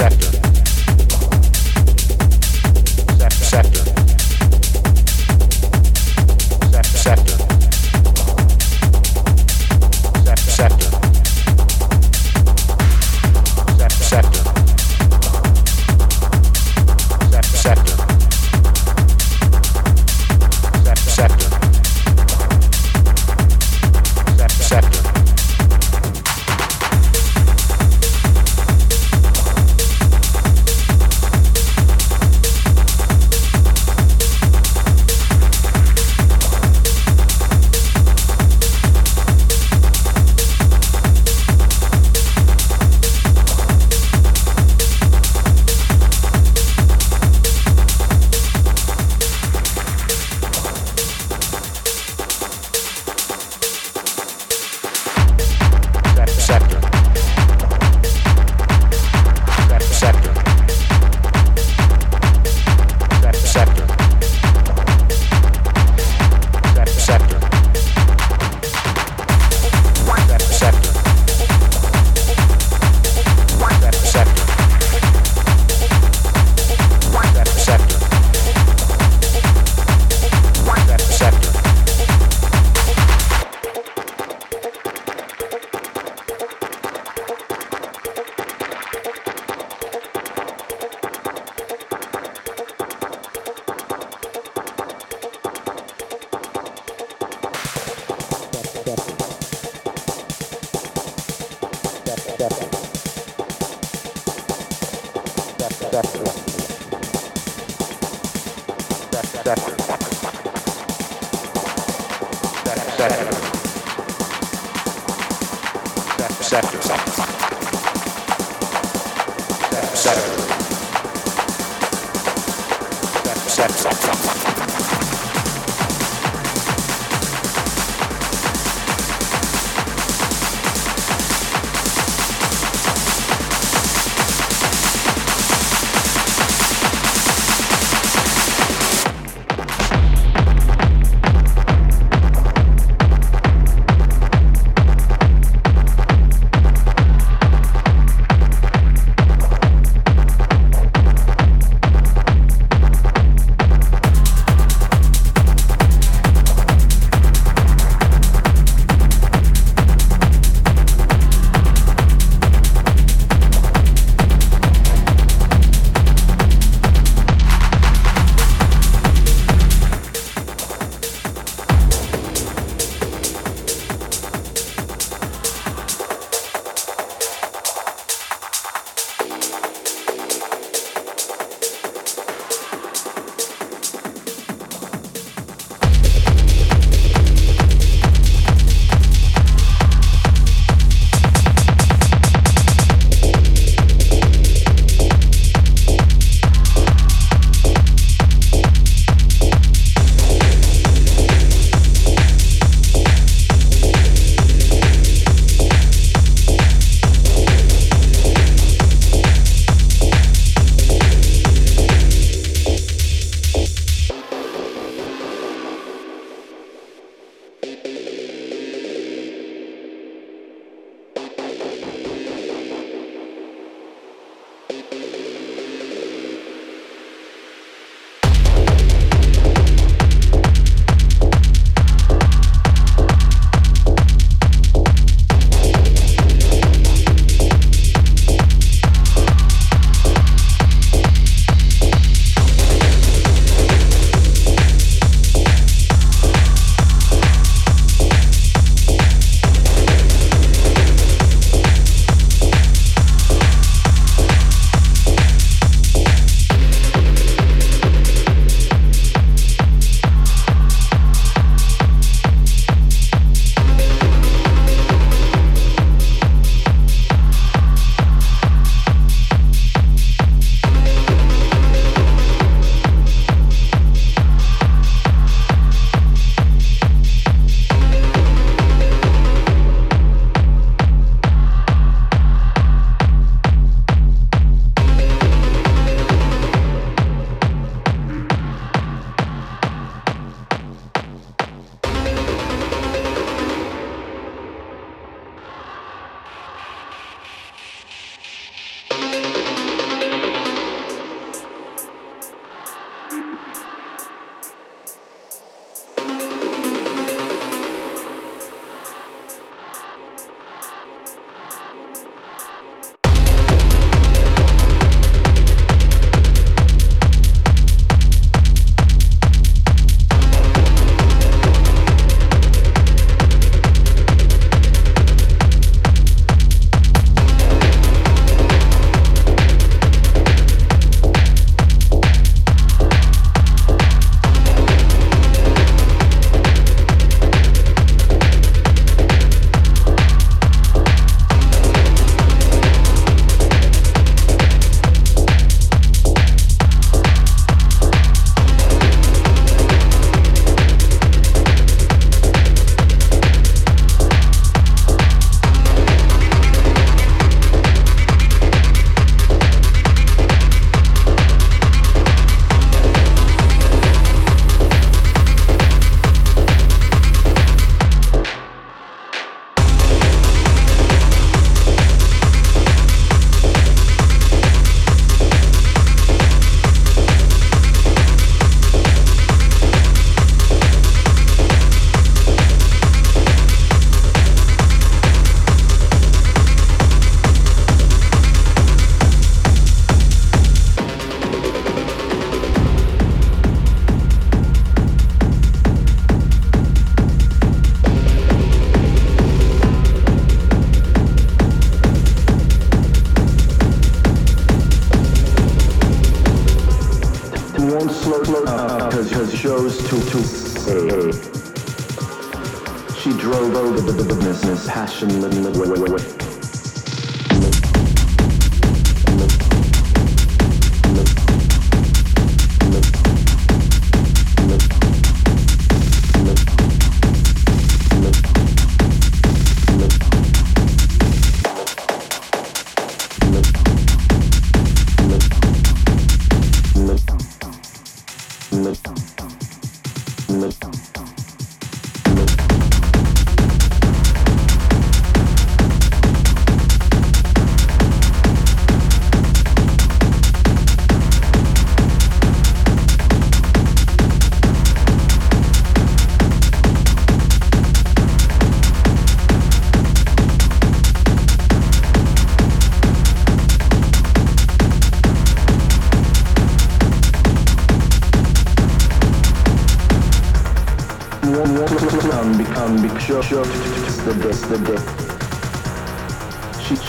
sector. Sector. Sector. Sector. Sector. Sector. Sector. Sector.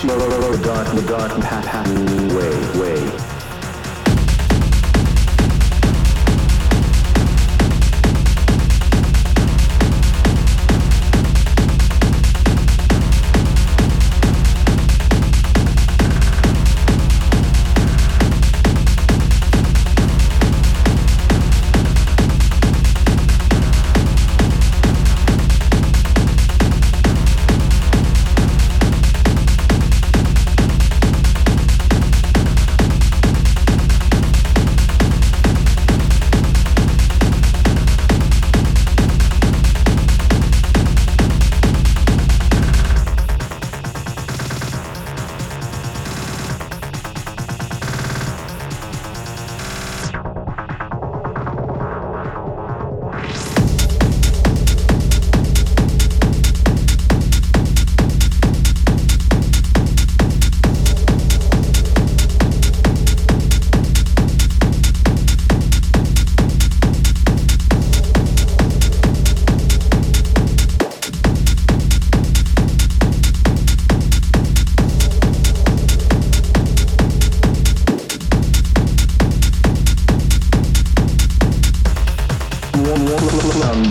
dark, the dark path.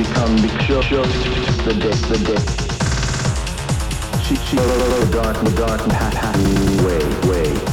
become the show, the death, the death. She, she, dark, the dark, hat, hat, way, way.